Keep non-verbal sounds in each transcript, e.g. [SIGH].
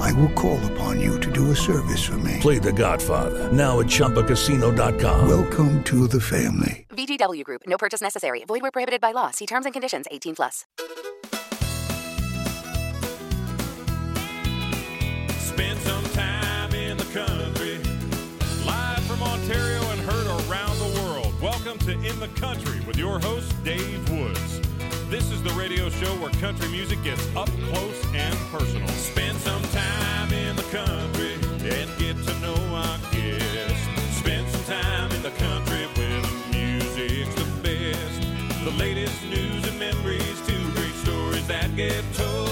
I will call upon you to do a service for me. Play The Godfather now at ChumbaCasino.com. Welcome to the family. VGW Group. No purchase necessary. Void where prohibited by law. See terms and conditions. 18 plus. Spend some time in the country. Live from Ontario and heard around the world. Welcome to In the Country with your host, Dave Woods. The radio show where country music gets up close and personal. Spend some time in the country and get to know our guests. Spend some time in the country where the music's the best. The latest news and memories, two great stories that get told.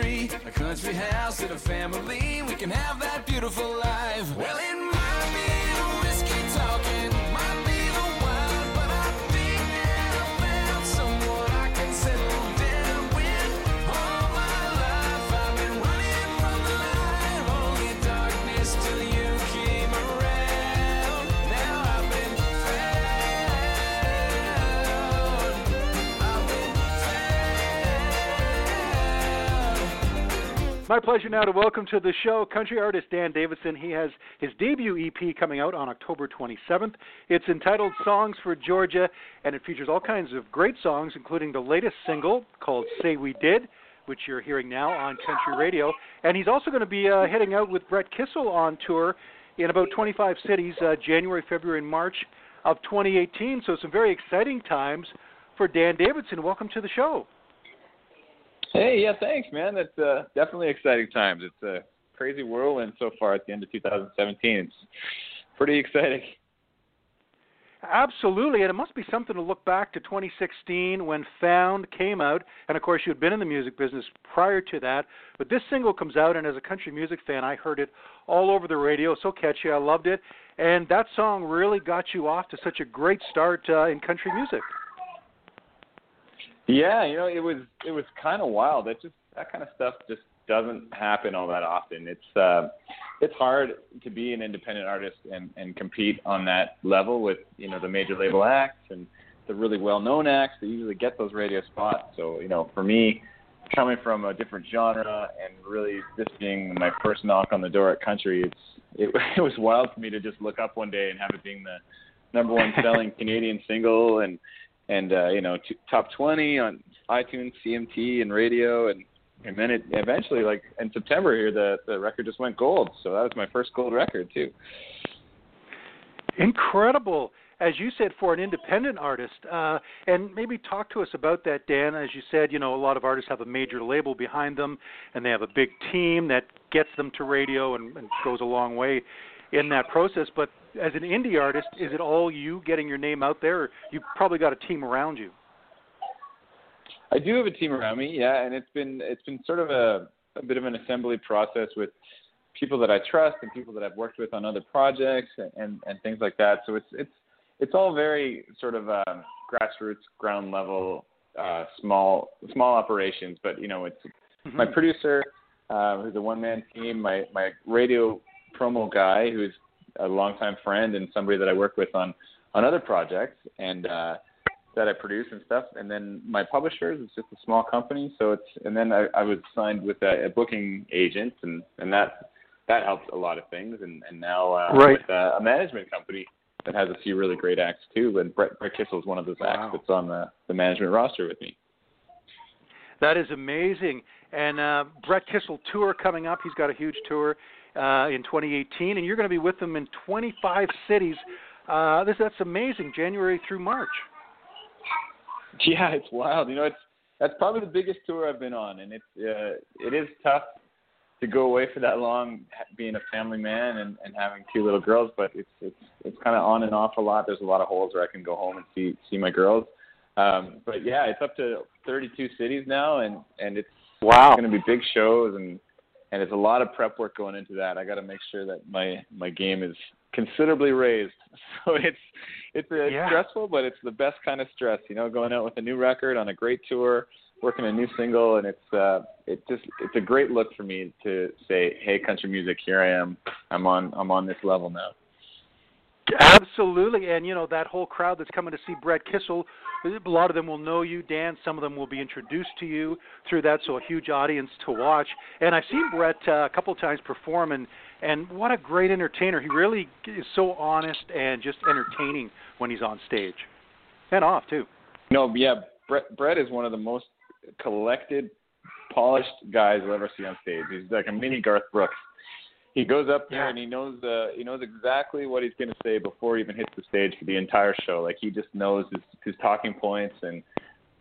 Tree? A country house and a family, we can have that beautiful life. Well, My pleasure now to welcome to the show country artist Dan Davidson. He has his debut EP coming out on October 27th. It's entitled Songs for Georgia, and it features all kinds of great songs, including the latest single called Say We Did, which you're hearing now on country radio. And he's also going to be uh, heading out with Brett Kissel on tour in about 25 cities uh, January, February, and March of 2018. So, some very exciting times for Dan Davidson. Welcome to the show. Hey, yeah, thanks, man. That's uh, definitely exciting times. It's a crazy whirlwind so far at the end of 2017. It's pretty exciting. Absolutely, and it must be something to look back to 2016 when Found came out, and of course you had been in the music business prior to that. But this single comes out, and as a country music fan, I heard it all over the radio, so catchy, I loved it, and that song really got you off to such a great start uh, in country music. Yeah, you know, it was it was kind of wild. That just that kind of stuff just doesn't happen all that often. It's uh, it's hard to be an independent artist and and compete on that level with you know the major label acts and the really well known acts that usually get those radio spots. So you know, for me, coming from a different genre and really this being my first knock on the door at country, it's it, [LAUGHS] it was wild for me to just look up one day and have it being the number one selling Canadian single and and uh, you know t- top 20 on iTunes, CMT, and radio, and and then it eventually like in September here the the record just went gold. So that was my first gold record too. Incredible, as you said, for an independent artist. Uh, and maybe talk to us about that, Dan. As you said, you know, a lot of artists have a major label behind them, and they have a big team that gets them to radio and, and goes a long way in that process. But as an indie artist, is it all you getting your name out there? Or you've probably got a team around you. I do have a team around me, yeah, and it's been it's been sort of a, a bit of an assembly process with people that I trust and people that I've worked with on other projects and, and, and things like that. So it's it's it's all very sort of um, grassroots, ground level, uh, small small operations. But you know, it's Mm-hmm. my producer, uh, who's a one man team, my my radio promo guy, who's a longtime friend and somebody that I work with on on other projects and uh, that I produce and stuff. And then my publishers, it's just a small company, so it's and then I, I was signed with a, a booking agent, and and that that helped a lot of things. And and now uh, Right. with uh, a management company that has a few really great acts too. And Brett Brett Kissel is one of those Wow. acts that's on the the management roster with me. That is amazing. And uh, Brett Kissel tour coming up. He's got a huge tour uh, in 2018, and you're going to be with them in 25 cities. Uh, this that's amazing. January through March. [LAUGHS] Yeah, it's wild. You know, it's that's probably the biggest tour I've been on, and it's uh, it is tough to go away for that long, being a family man and, and having two little girls. But it's it's it's kind of on and off a lot. There's a lot of holes where I can go home and see see my girls. Um, but yeah, it's up to 32 cities now, and and it's wow. going to be big shows and and it's a lot of prep work going into that. I got to make sure that my my game is considerably raised. [LAUGHS] So it's it's yeah. stressful, but it's the best kind of stress. You know, going out with a new record on a great tour, working a new single, and it's uh, it just it's a great look for me to say, hey, country music, here I am. I'm on I'm on this level now. Absolutely, and you know that whole crowd that's coming to see Brett Kissel, a lot of them will know you, Dan. Some of them will be introduced to you through that, so a huge audience to watch. And I've seen Brett uh, a couple times perform, and and what a great entertainer! He really is so honest and just entertaining when he's on stage, and off too. No, yeah, Brett Brett is one of the most collected, polished guys I'll ever see on stage. He's like a mini Garth Brooks he goes up there yeah. and he knows uh, he knows exactly what he's going to say before he even hits the stage for the entire show. Like he just knows his his talking points and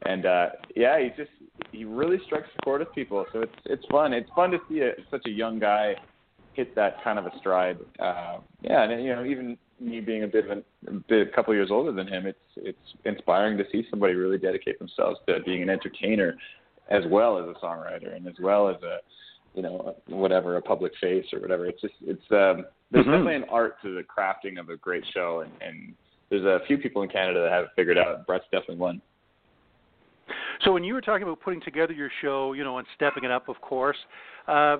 and uh yeah, he just he really strikes a chord with people. So it's it's fun. It's fun to see a, such a young guy hit that kind of a stride. Uh, yeah, and you know even me being a bit of a, a bit a couple years older than him, it's it's inspiring to see somebody really dedicate themselves to being an entertainer as well as a songwriter and as well as a you know whatever a public face or whatever. It's just it's um, there's mm-hmm. definitely an art to the crafting of a great show, and, and there's a few people in Canada that have it figured out. Brett's definitely one. So when you were talking about putting together your show, you know, and stepping it up, of course. Uh,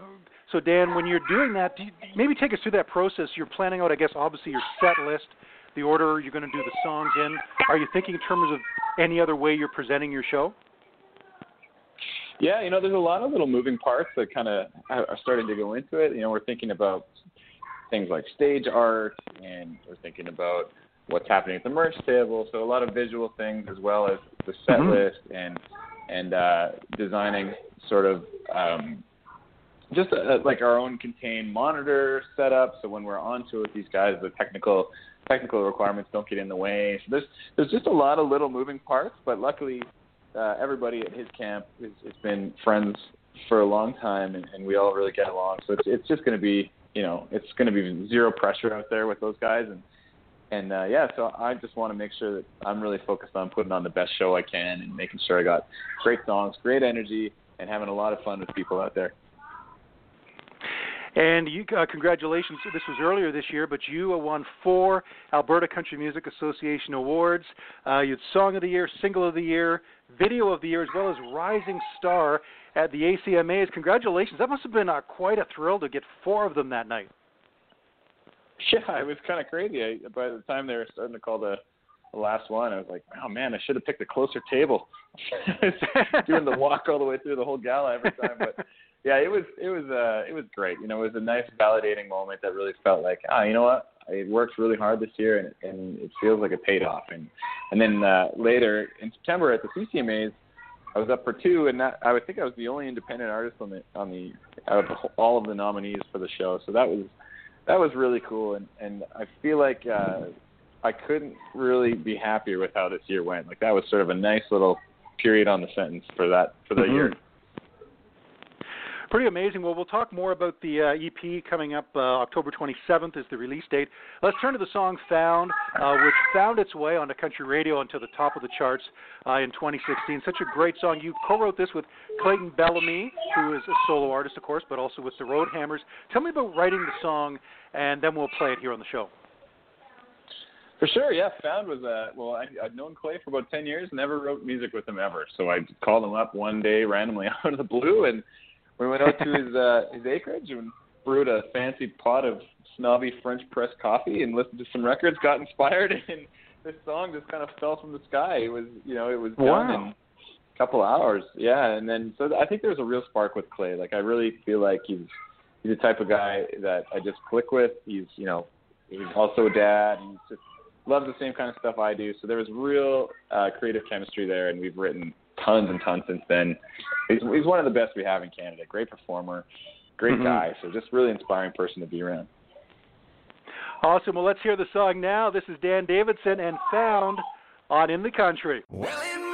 so Dan, when you're doing that, do you, maybe take us through that process. You're planning out, I guess, obviously your set list, the order you're going to do the songs in. Are you thinking in terms of any other way you're presenting your show? Yeah, you know, there's a lot of little moving parts that kind of are starting to go into it. You know, we're thinking about things like stage art, and we're thinking about what's happening at the merch table. So a lot of visual things as well as the set mm-hmm. list and and uh, designing sort of um, just a, uh, like our own contained monitor setup. So when we're on tour with these guys, the technical technical requirements don't get in the way. So there's there's just a lot of little moving parts, but luckily uh, everybody at his camp has, has been friends for a long time, and, and we all really get along. So it's it's just going to be you know it's going to be zero pressure out there with those guys, and and uh, yeah, so I just want to make sure that I'm really focused on putting on the best show I can and making sure I got great songs, great energy, and having a lot of fun with people out there. And you, uh, congratulations! This was earlier this year, but you won four Alberta Country Music Association awards. Uh, you had Song of the Year, Single of the Year, Video of the Year, as well as Rising Star at the ACMAs. Congratulations! That must have been uh, quite a thrill to get four of them that night. Yeah, it was kind of crazy. I, by the time they were starting to call the, the last one, I was like, "Oh man, I should have picked a closer table." [LAUGHS] Doing the walk all the way through the whole gala every time, but yeah, it was it was uh it was great. You know, it was a nice validating moment that really felt like, ah, you know what, I worked really hard this year and and it feels like it paid off. And and then uh, later in September at the CCMAs, I was up for two, and that I would think I was the only independent artist on the on the out of all of the nominees for the show. So that was that was really cool, and and I feel like uh, I couldn't really be happier with how this year went. Like that was sort of a nice little period on the sentence for that for the mm-hmm. year pretty amazing. Well, we'll talk more about the uh, EP coming up. Uh, October 27th is the release date. Let's turn to the song "Found," uh, which found its way onto country radio onto the top of the charts uh, in 2016. Such a great song. You co-wrote this with Clayton Bellamy, who is a solo artist, of course, but also with the Road Hammers. Tell me about writing the song, and then we'll play it here on the show. For sure, yeah. Found was uh well, I, I'd known Clay for about ten years, never wrote music with him ever. So I called him up one day randomly [LAUGHS] out of the blue, and we went out to his uh, his acreage and brewed a fancy pot of snobby French press coffee and listened to some records, got inspired, [LAUGHS] and this song just kind of fell from the sky. It was, you know, it was done wow. in a couple of hours. Yeah, and then so I think there's a real spark with Clay. Like I really feel like he's he's the type of guy that I just click with. He's, you know, he's also a dad. He's just loves the same kind of stuff I do. So there was real uh, creative chemistry there, and we've written tons and tons since then. He's, he's one of the best we have in Canada. Great performer, great mm-hmm. guy. So just really inspiring person to be around. Awesome. Well, let's hear the song now. This is Dan Davidson and Found on In the Country. Well, it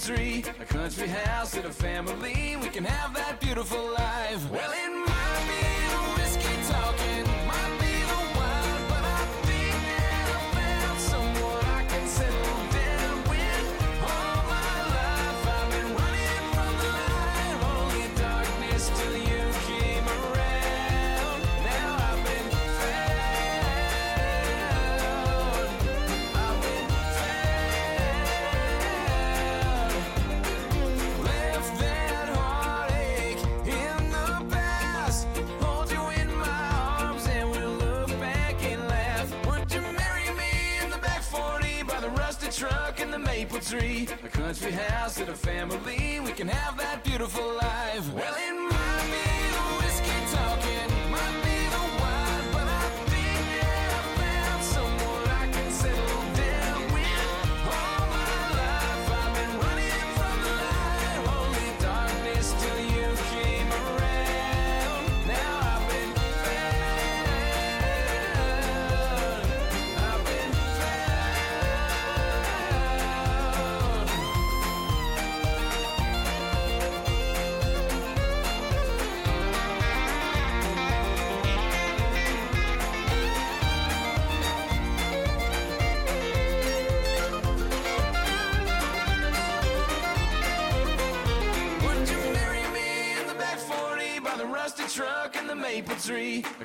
tree, a country house and a family. We can have that beautiful life. Well, tree? A country house and a family. We can have that beautiful life. Well,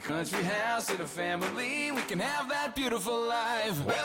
country house and a family. We can have that beautiful life. Well,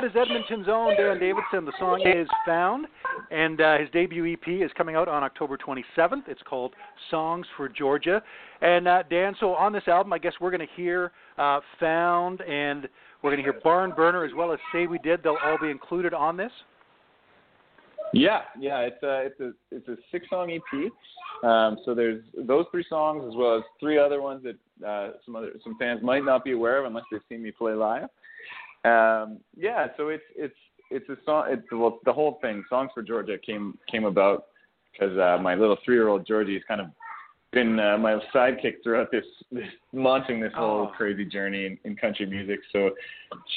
that is Edmonton's own Dan Davidson. The song is Found, and uh, his debut EP is coming out on October 27th. It's called Songs for Georgia. And uh, Dan, so on this album, I guess we're going to hear uh, Found, and we're going to hear Barn Burner as well as Say We Did. They'll all be included on this. Yeah, yeah, it's a it's a it's a six song EP. Um, so there's those three songs as well as three other ones that uh, some other some fans might not be aware of unless they've seen me play live. Um, yeah, so it's it's it's a song. It's well, the whole thing. Songs for Georgia came came about because uh, my little three year old Georgie has kind of been uh, my sidekick throughout this, this launching this whole Oh. crazy journey in, in country music. So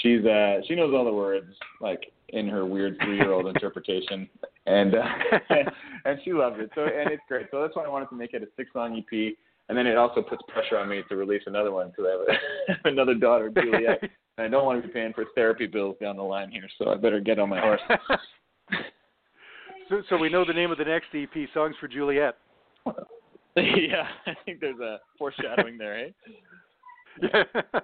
she's uh she knows all the words like in her weird three year old [LAUGHS] interpretation and uh, [LAUGHS] and she loves it. So and it's great. So that's why I wanted to make it a six song EP. And then it also puts pressure on me to release another one because I have, a, [LAUGHS] have another daughter, Juliet. And I don't want to be paying for therapy bills down the line here, so I better get on my horse. [LAUGHS] so, so we know the name of the next EP, Songs for Juliet. [LAUGHS] yeah, I think there's a foreshadowing there, eh? Yeah. [LAUGHS]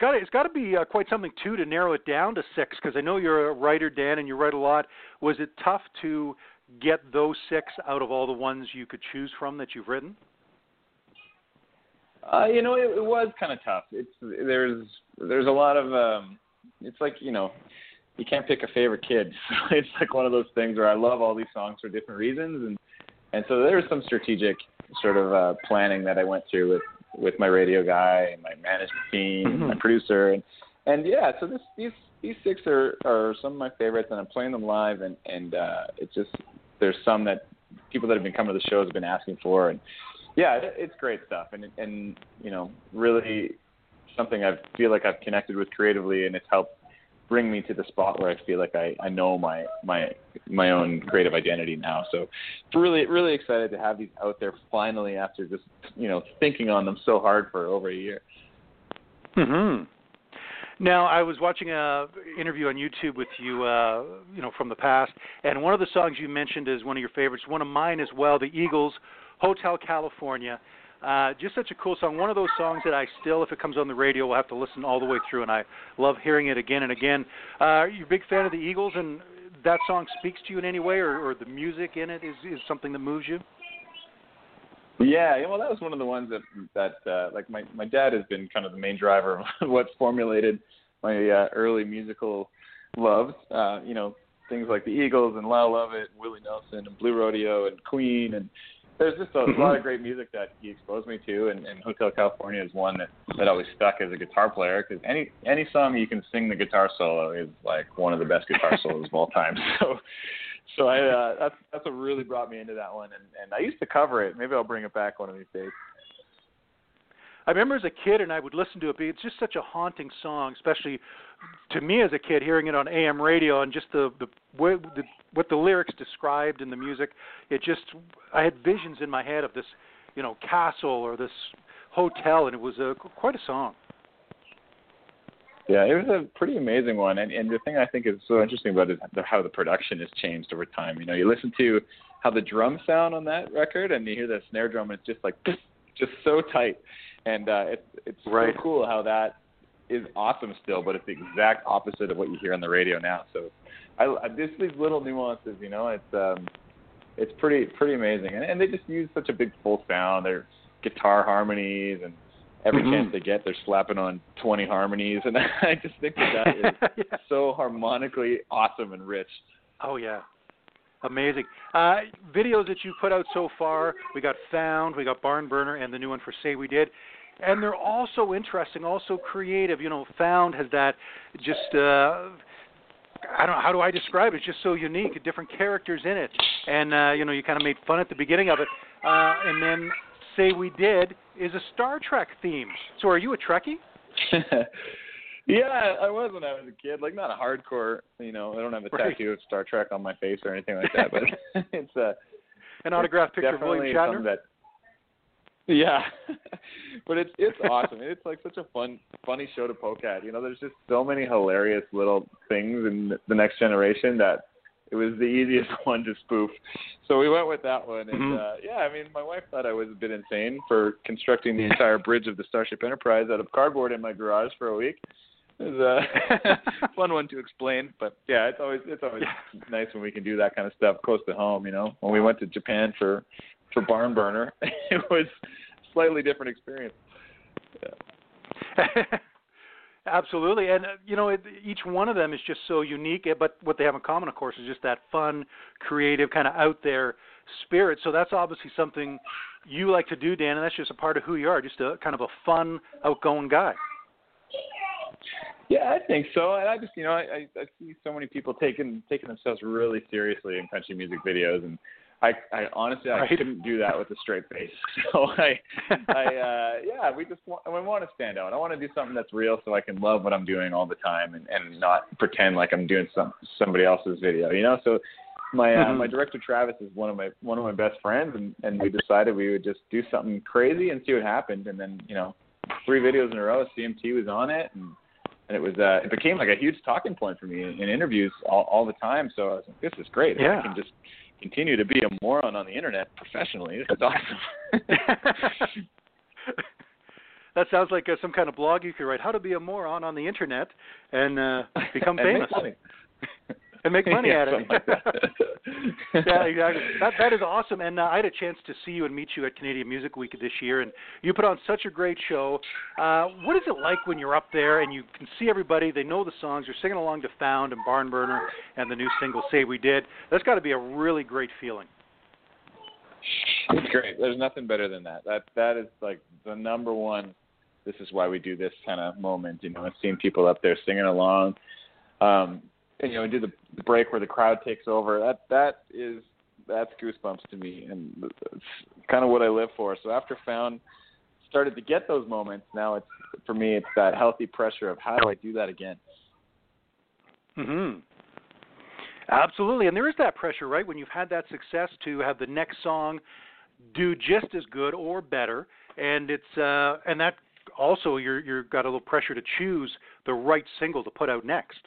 got it. It's got to be uh, quite something too to narrow it down to six because I know you're a writer, Dan, and you write a lot. Was it tough to get those six out of all the ones you could choose from that you've written? Uh, you know, it, it was kind of tough. It's there's there's a lot of um, it's like you know, you can't pick a favorite kid. [LAUGHS] So it's like one of those things where I love all these songs for different reasons, and and so there was some strategic sort of uh, planning that I went through with with my radio guy and my management team, and my producer, and and yeah, so this these these six are are some of my favorites, and I'm playing them live, and and uh, it's just there's some that people that have been coming to the shows have been asking for, and yeah, it's great stuff, and and you know really something I feel like I've connected with creatively, and it's helped bring me to the spot where I feel like I, I know my my my own creative identity now. So really really excited to have these out there finally after just you know thinking on them so hard for over a year. Hmm. Now, I was watching a interview on YouTube with you, uh, you know, from the past, and one of the songs you mentioned is one of your favorites. One of mine as well, the Eagles, "Hotel California." Uh, just such a cool song. One of those songs that I still, if it comes on the radio, will have to listen all the way through, and I love hearing it again and again. Uh, are a big fan of the Eagles and that song speaks to you in any way, or, or the music in it is is something that moves you? Yeah, well, that was one of the ones that that uh, like my my dad has been kind of the main driver of [LAUGHS] what formulated my uh, early musical loves. Uh, you know, things like the Eagles and Lyle Lovett, Willie Nelson, and Blue Rodeo and Queen, and there's just a Mm-hmm. lot of great music that he exposed me to, and, and Hotel California is one that that always stuck as a guitar player because any any song you can sing the guitar solo is like one of the best guitar [LAUGHS] solos of all time. [LAUGHS] So. So I uh, that's that's what really brought me into that one, and and I used to cover it. Maybe I'll bring it back one of these days. I remember as a kid, and I would listen to it. It's just such a haunting song, especially to me as a kid, hearing it on AM radio and just the the, way, the what the lyrics described and the music. It just I had visions in my head of this, you know, castle or this hotel, and it was a quite a song. Yeah, it was a pretty amazing one, and and the thing I think is so interesting about it is how the production has changed over time. You know, you listen to how the drums sound on that record, and you hear the snare drum, and it's just like [LAUGHS] just so tight, and uh, it's it's Right. so cool how that is awesome still, but it's the exact opposite of what you hear on the radio now. So, I, I just these little nuances, you know, it's um, it's pretty pretty amazing, and, and they just use such a big full sound. Their guitar harmonies and every Mhm. chance they get, they're slapping on 20 harmonies, and [LAUGHS] I just think that that is [LAUGHS] Yeah. so harmonically awesome and rich. Oh yeah, amazing. Uh, videos that you put out so far, we got Found, we got Barn Burner, and the new one for Say We Did, and they're all so interesting, also creative. You know, Found has that just. Uh, I don't know how do I describe it. It's just so unique, different characters in it, and uh, you know you kind of made fun at the beginning of it, uh, and then say we did is a Star Trek theme. So are you a Trekkie? [LAUGHS] yeah, I was when I was a kid. Like not a hardcore, you know. I don't have a Right. tattoo of Star Trek on my face or anything like that, but [LAUGHS] it's uh, An autographed picture of William Shatner. that. Yeah, [LAUGHS] but it's it's awesome. It's like such a fun, funny show to poke at. You know, there's just so many hilarious little things in the next generation that it was the easiest [LAUGHS] one to spoof. So we went with that one, and Mhm. uh, yeah, I mean, my wife thought I was a bit insane for constructing the entire bridge of the Starship Enterprise out of cardboard in my garage for a week. It was a [LAUGHS] fun one to explain, but yeah, it's always it's always nice when we can do that kind of stuff close to home. You know, when we went to Japan for for Barn Burner, [LAUGHS] it was slightly different experience. [LAUGHS] Absolutely, and uh, you know, it, each one of them is just so unique. eh, But what they have in common, of course, is just that fun, creative, kind of out there spirit. So that's obviously something you like to do, Dan, and that's just a part of who you are. Just a kind of a fun, outgoing guy. Yeah, I think so. And I just, you know, I, I, I see so many people taking taking themselves really seriously in country music videos, and I, I honestly, I Right. couldn't do that with a straight face. [LAUGHS] So I, I, uh, yeah, we just want, we want to stand out. I want to do something that's real, so I can love what I'm doing all the time, and and not pretend like I'm doing some somebody else's video, you know. So my uh, Mhm. my director Travis is one of my one of my best friends, and and we decided we would just do something crazy and see what happened, and then you know, three videos in a row, CMT was on it, and and it was uh, it became like a huge talking point for me in, in interviews all, all the time. So I was like, this is great. Yeah. I can just continue to be a moron on the internet professionally. This is awesome. that sounds like uh, some kind of blog you could write. How to be a moron on the internet and uh, become [LAUGHS] And famous. [LAUGHS] and make money Yeah, [LAUGHS] at it. like that. [LAUGHS] [LAUGHS] yeah, exactly. That that is awesome. And uh, I had a chance to see you and meet you at Canadian Music Week this year, and you put on such a great show. Uh, what is it like when you're up there and you can see everybody? They know the songs. You're singing along to "Found" and "Barn Burner" and the new single "Say We Did." That's got to be a really great feeling. It's great. There's nothing better than that. That that is like the number one. This is why we do this kind of moment. You know, and seeing people up there singing along. Um, and, you know, and do the, the break where the crowd takes over. That that is that's goosebumps to me, and it's kind of what I live for. So after found started to get those moments, now it's for me it's that healthy pressure of how do I do that again. hmm Absolutely, and there is that pressure, right? When you've had that success to have the next song do just as good or better, and it's uh, and that also you're you're got a little pressure to choose the right single to put out next.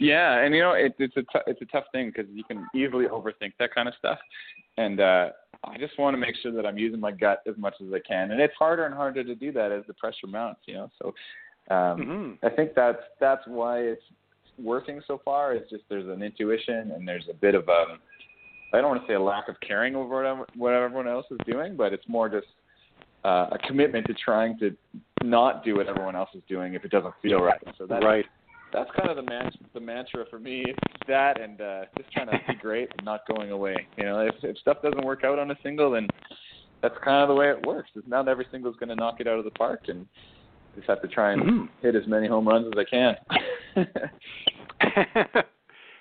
Yeah, and you know it, it's a t- it's a tough thing because you can easily overthink that kind of stuff, and uh, I just want to make sure that I'm using my gut as much as I can, and it's harder and harder to do that as the pressure mounts. You know, so um, Mhm. I think that's that's why it's working so far. It's just there's an intuition and there's a bit of a I don't want to say a lack of caring over what everyone else is doing, but it's more just uh, a commitment to trying to not do what everyone else is doing if it doesn't feel right. So that's right. That's kind of the man- the mantra for me. It's that and uh, just trying to be great and not going away. You know, if if stuff doesn't work out on a single, then that's kind of the way it works. It's not every single's going to knock it out of the park, and just have to try and Mm-hmm. hit as many home runs as I can. [LAUGHS]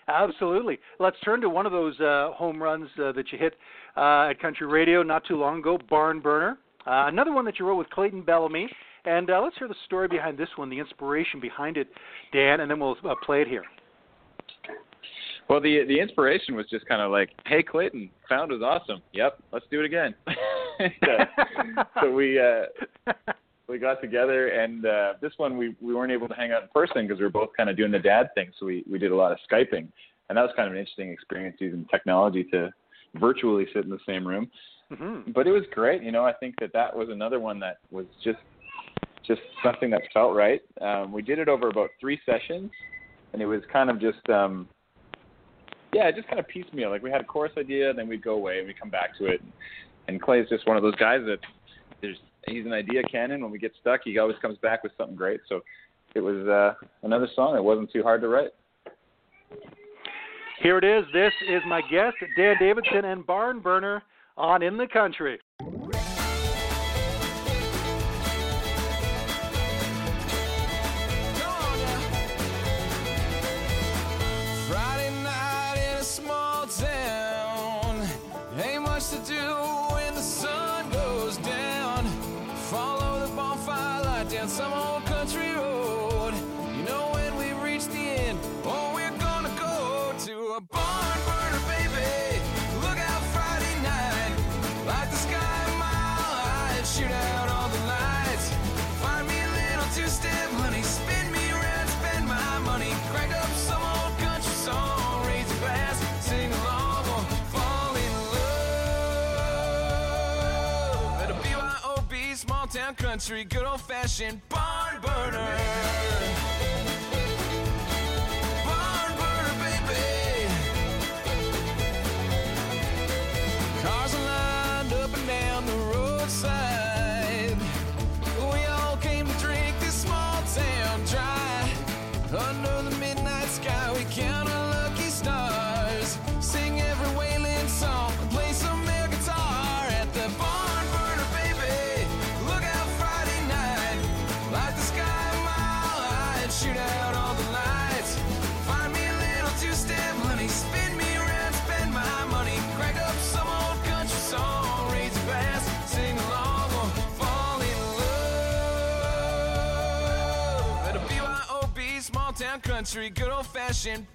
Absolutely. Let's turn to one of those uh, home runs uh, that you hit uh, at Country Radio not too long ago, Barn Burner. Uh, another one that you wrote with Clayton Bellamy. And uh, let's hear the story behind this one, the inspiration behind it, Dan, and then we'll uh, play it here. Well, the the inspiration was just kind of like, "Hey, Clayton, found was awesome. Yep, let's do it again." [LAUGHS] So we uh, we got together, and uh, this one we we weren't able to hang out in person because we were both kind of doing the dad thing. So we we did a lot of skyping, and that was kind of an interesting experience using technology to virtually sit in the same room. hmm But it was great. You know, I think that that was another one that was just just something that felt right. Um, we did it over about three sessions, and it was kind of just um, yeah, just kind of piecemeal. Like we had a chorus idea, then we'd go away and we'd come back to it. And Clay is just one of those guys that there's he's an idea cannon. When we get stuck, he always comes back with something great. So it was uh, another song that wasn't too hard to write. Here it is. This is my guest, Dan Davidson and Barn Burner on In the Country. Country, good old fashioned barn burner. Country, good old fashioned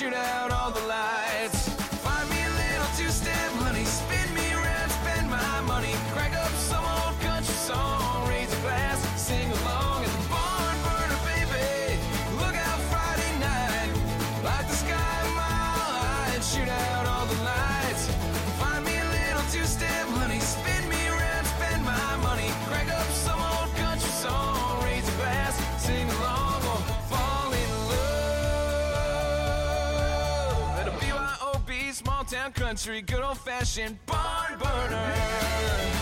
shoot out all the lights. Country, good old fashioned barn burner.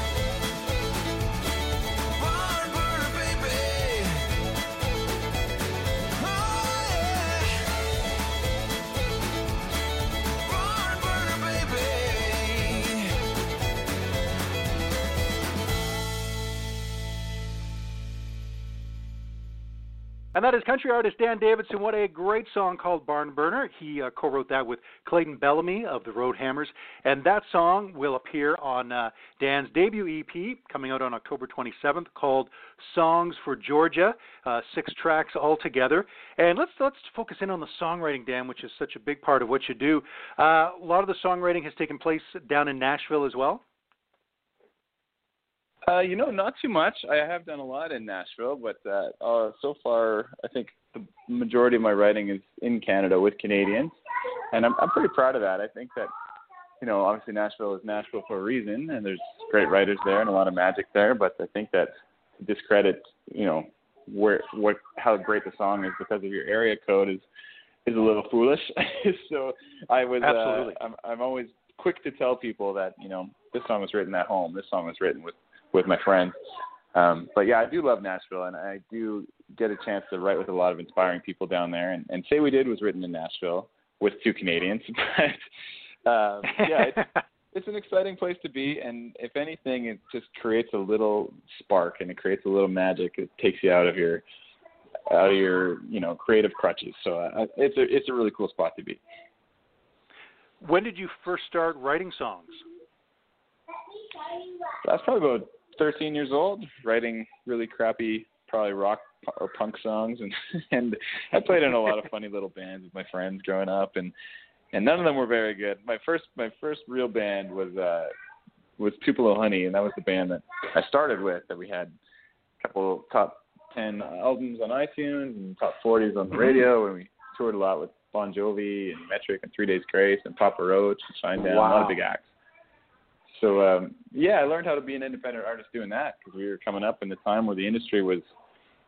And that is country artist Dan Davidson. What a great song called Barn Burner. He uh, co wrote that with Clayton Bellamy of the Road Hammers. And that song will appear on uh, Dan's debut EP coming out on October 27th called Songs for Georgia. Uh, six tracks altogether. And let's, let's focus in on the songwriting, Dan, which is such a big part of what you do. Uh, a lot of the songwriting has taken place down in Nashville as well. Uh, you know, not too much. I have done a lot in Nashville, but uh, uh, so far, I think the majority of my writing is in Canada with Canadians, and I'm I'm pretty proud of that. I think that, you know, obviously Nashville is Nashville for a reason, and there's great writers there and a lot of magic there. But I think that to discredit, you know, where what how great the song is because of your area code is is a little foolish. [LAUGHS] so I was absolutely. Uh, I'm I'm always quick to tell people that you know this song was written at home. This song was written with with my friends. Um, but yeah, I do love Nashville, and I do get a chance to write with a lot of inspiring people down there. And, and "Say We Did" was written in Nashville with two Canadians. [LAUGHS] but um, yeah, it's, [LAUGHS] it's an exciting place to be, and if anything, it just creates a little spark and it creates a little magic. It takes you out of your out of your you know creative crutches. So uh, it's a it's a really cool spot to be. When did you first start writing songs? That's probably about 13 years old, writing really crappy, probably rock or punk songs, and [LAUGHS] and I played in a lot of [LAUGHS] funny little bands with my friends growing up, and and none of them were very good. My first my first real band was uh was Tupelo Honey, and that was the band that I started with. That we had a couple top 10 albums on iTunes and top 40s on the Mm-hmm. radio, and we toured a lot with Bon Jovi and Metric and Three Days Grace and Papa Roach and Shinedown, a lot Wow. of big acts. So um, yeah, I learned how to be an independent artist doing that because we were coming up in the time where the industry was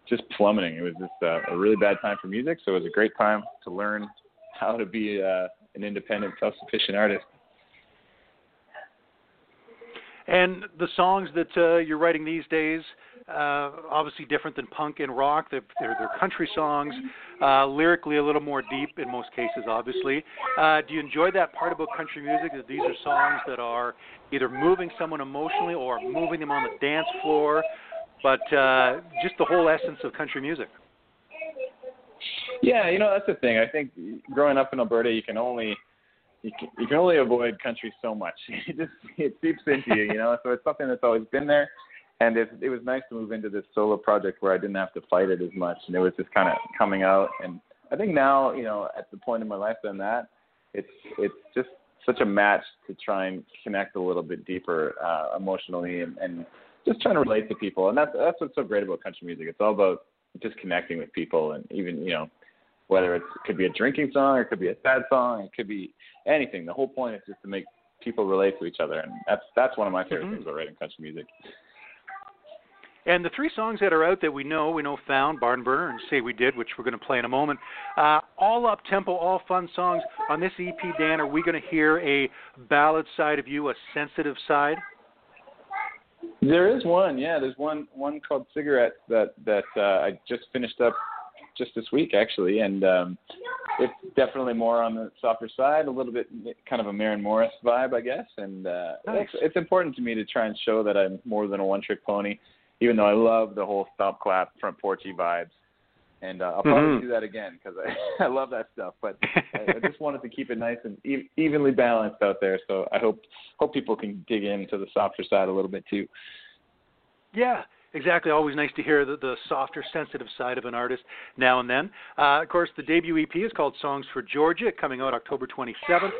just plummeting. It was just uh, a really bad time for music, so it was a great time to learn how to be uh, an independent, self-sufficient artist. And the songs that uh, you're writing these days, uh, obviously different than punk and rock. They're, they're, they're country songs, uh, lyrically a little more deep in most cases, obviously. Uh, do you enjoy that part about country music? That these are songs that are either moving someone emotionally or moving them on the dance floor, but uh, just the whole essence of country music. Yeah, you know that's the thing. I think growing up in Alberta, you can only you can, you can only avoid country so much. [LAUGHS] It just it seeps into you, you know. So it's something that's always been there, and it it was nice to move into this solo project where I didn't have to fight it as much, and it was just kind of coming out. And I think now, you know, at the point in my life than that it's it's just such a match to try and connect a little bit deeper uh, emotionally and, and just trying to relate to people. And that's that's what's so great about country music. It's all about just connecting with people, and even you know whether it's, it could be a drinking song or it could be a sad song, it could be anything. The whole point is just to make people relate to each other, and that's that's one of my favorite Mhm. things about writing country music. And the three songs that are out that we know, we know Found, Barn Burner, and Say We Did, which we're going to play in a moment, uh, all up tempo, all fun songs. On this EP, Dan, are we going to hear a ballad side of you, a sensitive side? There is one, yeah. There's one one called Cigarette that that uh, I just finished up just this week actually, and um, it's definitely more on the softer side, a little bit kind of a Maren Morris vibe, I guess. And uh, Nice. it's, it's important to me to try and show that I'm more than a one-trick pony, even though I love the whole stomp clap front porchy vibes. And uh, I'll probably Mhm. do that again because I [LAUGHS] I love that stuff. But [LAUGHS] I, I just wanted to keep it nice and e- evenly balanced out there. So I hope hope people can dig into the softer side a little bit too. Yeah, exactly. Always nice to hear the, the softer, sensitive side of an artist now and then. Uh, of course, the debut EP is called Songs for Georgia, coming out October 27th.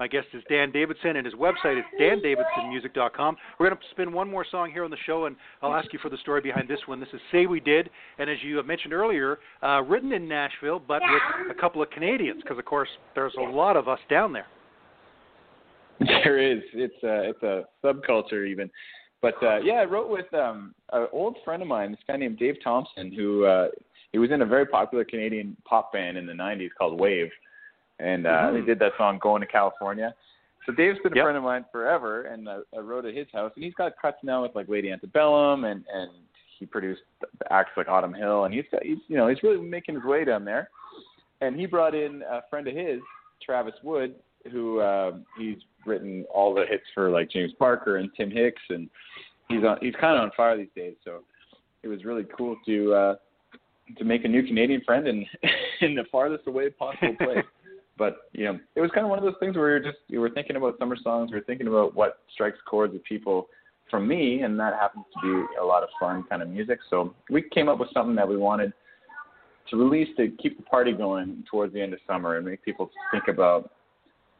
My guest is Dan Davidson, and his website is dandavidsonmusic.com. We're going to spin one more song here on the show, and I'll ask you for the story behind this one. This is Say We Did, and as you mentioned earlier, uh, written in Nashville, but with a couple of Canadians, because, of course, there's a lot of us down there. [LAUGHS] There is. It's a it's a subculture even. But uh yeah, I wrote with um an old friend of mine, this guy named Dave Thomson, who uh he was in a very popular Canadian pop band in the nineties called Wave. And uh Mhm. they did that song Going to California. So Dave's been a Yep. friend of mine forever and I, I wrote at his house and he's got cuts now with like Lady Antebellum and and he produced acts like Autumn Hill and he's got he's you know, he's really making his way down there. And he brought in a friend of his, Travis Wood, who uh, he's written all the hits for like James Barker and Tim Hicks, and he's on he's kind of on fire these days. So it was really cool to uh, to make a new Canadian friend in [LAUGHS] in the farthest away possible place. [LAUGHS] but you know, it was kind of one of those things where were just we were thinking about summer songs, were thinking about what strikes chords with people from me, and that happens to be a lot of fun kind of music. So we came up with something that we wanted to release to keep the party going towards the end of summer and make people think about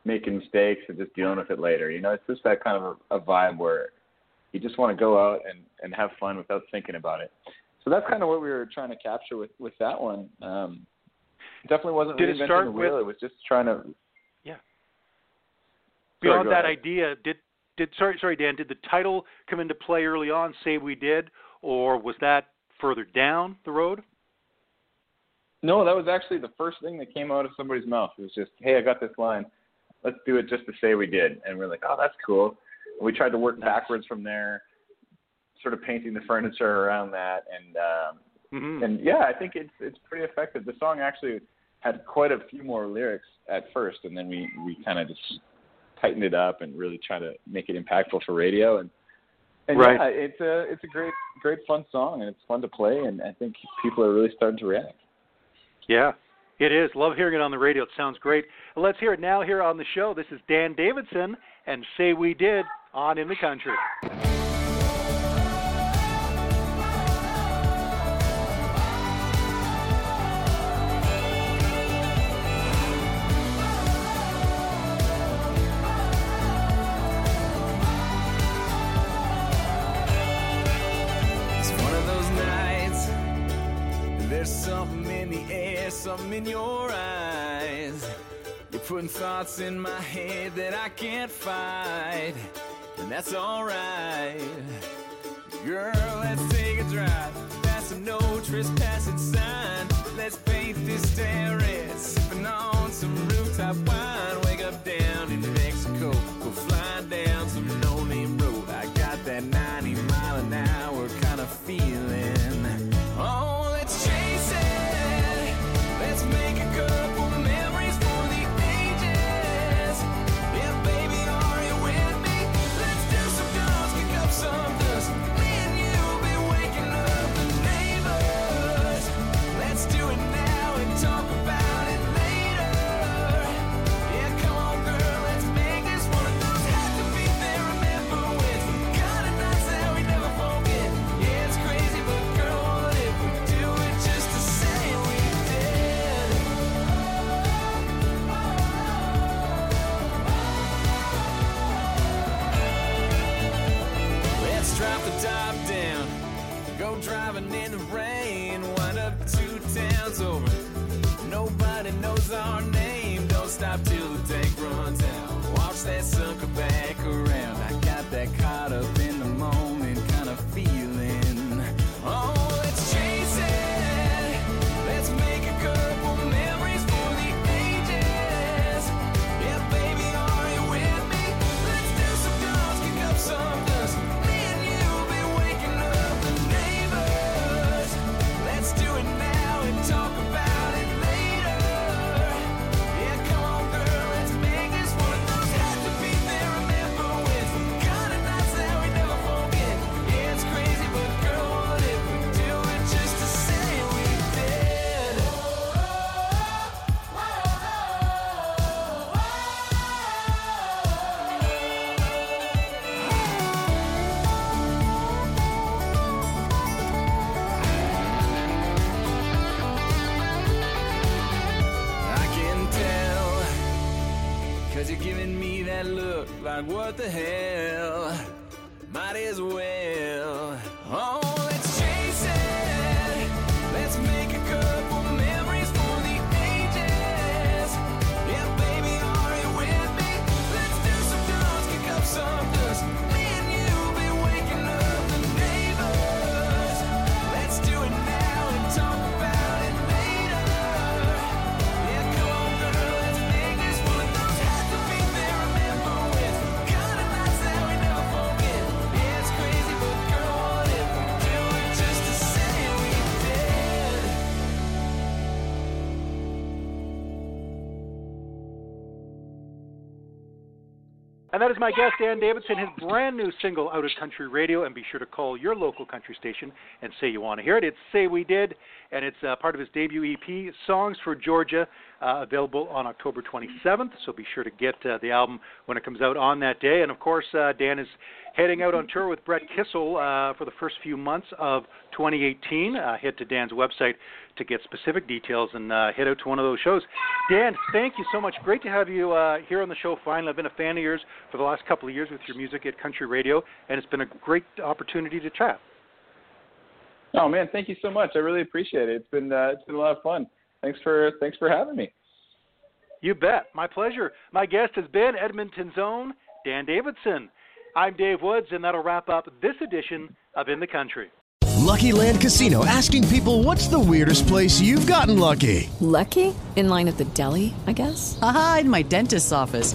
making mistakes and just dealing with it later. You know, it's just that kind of a, a vibe where you just want to go out and and have fun without thinking about it. So that's kind of what we were trying to capture with with that one. Um, definitely wasn't Did it reinventing start the wheel. with- It was just trying to. Yeah. Sorry, Beyond go that ahead. idea, did did sorry sorry Dan, did the title come into play early on? Say we did, or was that further down the road? No, that was actually the first thing that came out of somebody's mouth. It was just, "Hey, I got this line. Let's do it just to say we did." And we're like, "Oh, that's cool." And we tried to work backwards from there, sort of painting the furniture around that, and um, hmm and yeah, I think it's it's pretty effective. The song actually had quite a few more lyrics at first, and then we we kind of just tightened it up and really try to make it impactful for radio. And and Right. yeah, it's a it's a great great fun song, and it's fun to play, and I think people are really starting to react. Yeah, it is. Love hearing it on the radio. It sounds great. Let's hear it now here on the show. This is Dan Davidson and Say We Did on In the Country. Something in the air, something in your eyes. You're putting thoughts in my head that I can't fight, and that's alright. Girl, let's take a drive past a no trespassing sign. Let's paint this terrace, sipping on some rooftop wine. Driving in the rain, wind up two towns over. Nobody knows our name. Don't stop till the tank runs out. Watch that sucker what the hell, might as well. And that is my guest, Dan Davidson, his brand new single out of Country Radio. And be sure to call your local country station and say you want to hear it. It's Say We Did, and it's uh, part of his debut EP, Songs for Georgia, uh, available on October 27th. So be sure to get uh, the album when it comes out on that day. And of course, uh, Dan is heading out on tour with Brett Kissel uh, for the first few months of 2018. Uh, head to Dan's website to get specific details and uh, head out to one of those shows. Dan, thank you so much. Great to have you here on the show finally. I've been a fan of yours for the last couple of years with your music at Country Radio, and it's been a great opportunity to chat. Oh man, thank you so much. I really appreciate it. It's been it's been a lot of fun. Thanks for thanks for having me. You bet. My pleasure. My guest has been Edmonton's own Dan Davidson. I'm Dave Woods, and that'll wrap up this edition of In the Country. Lucky Land Casino asking people what's the weirdest place you've gotten lucky? Lucky? In line at the deli, I guess? Aha, in my dentist's office.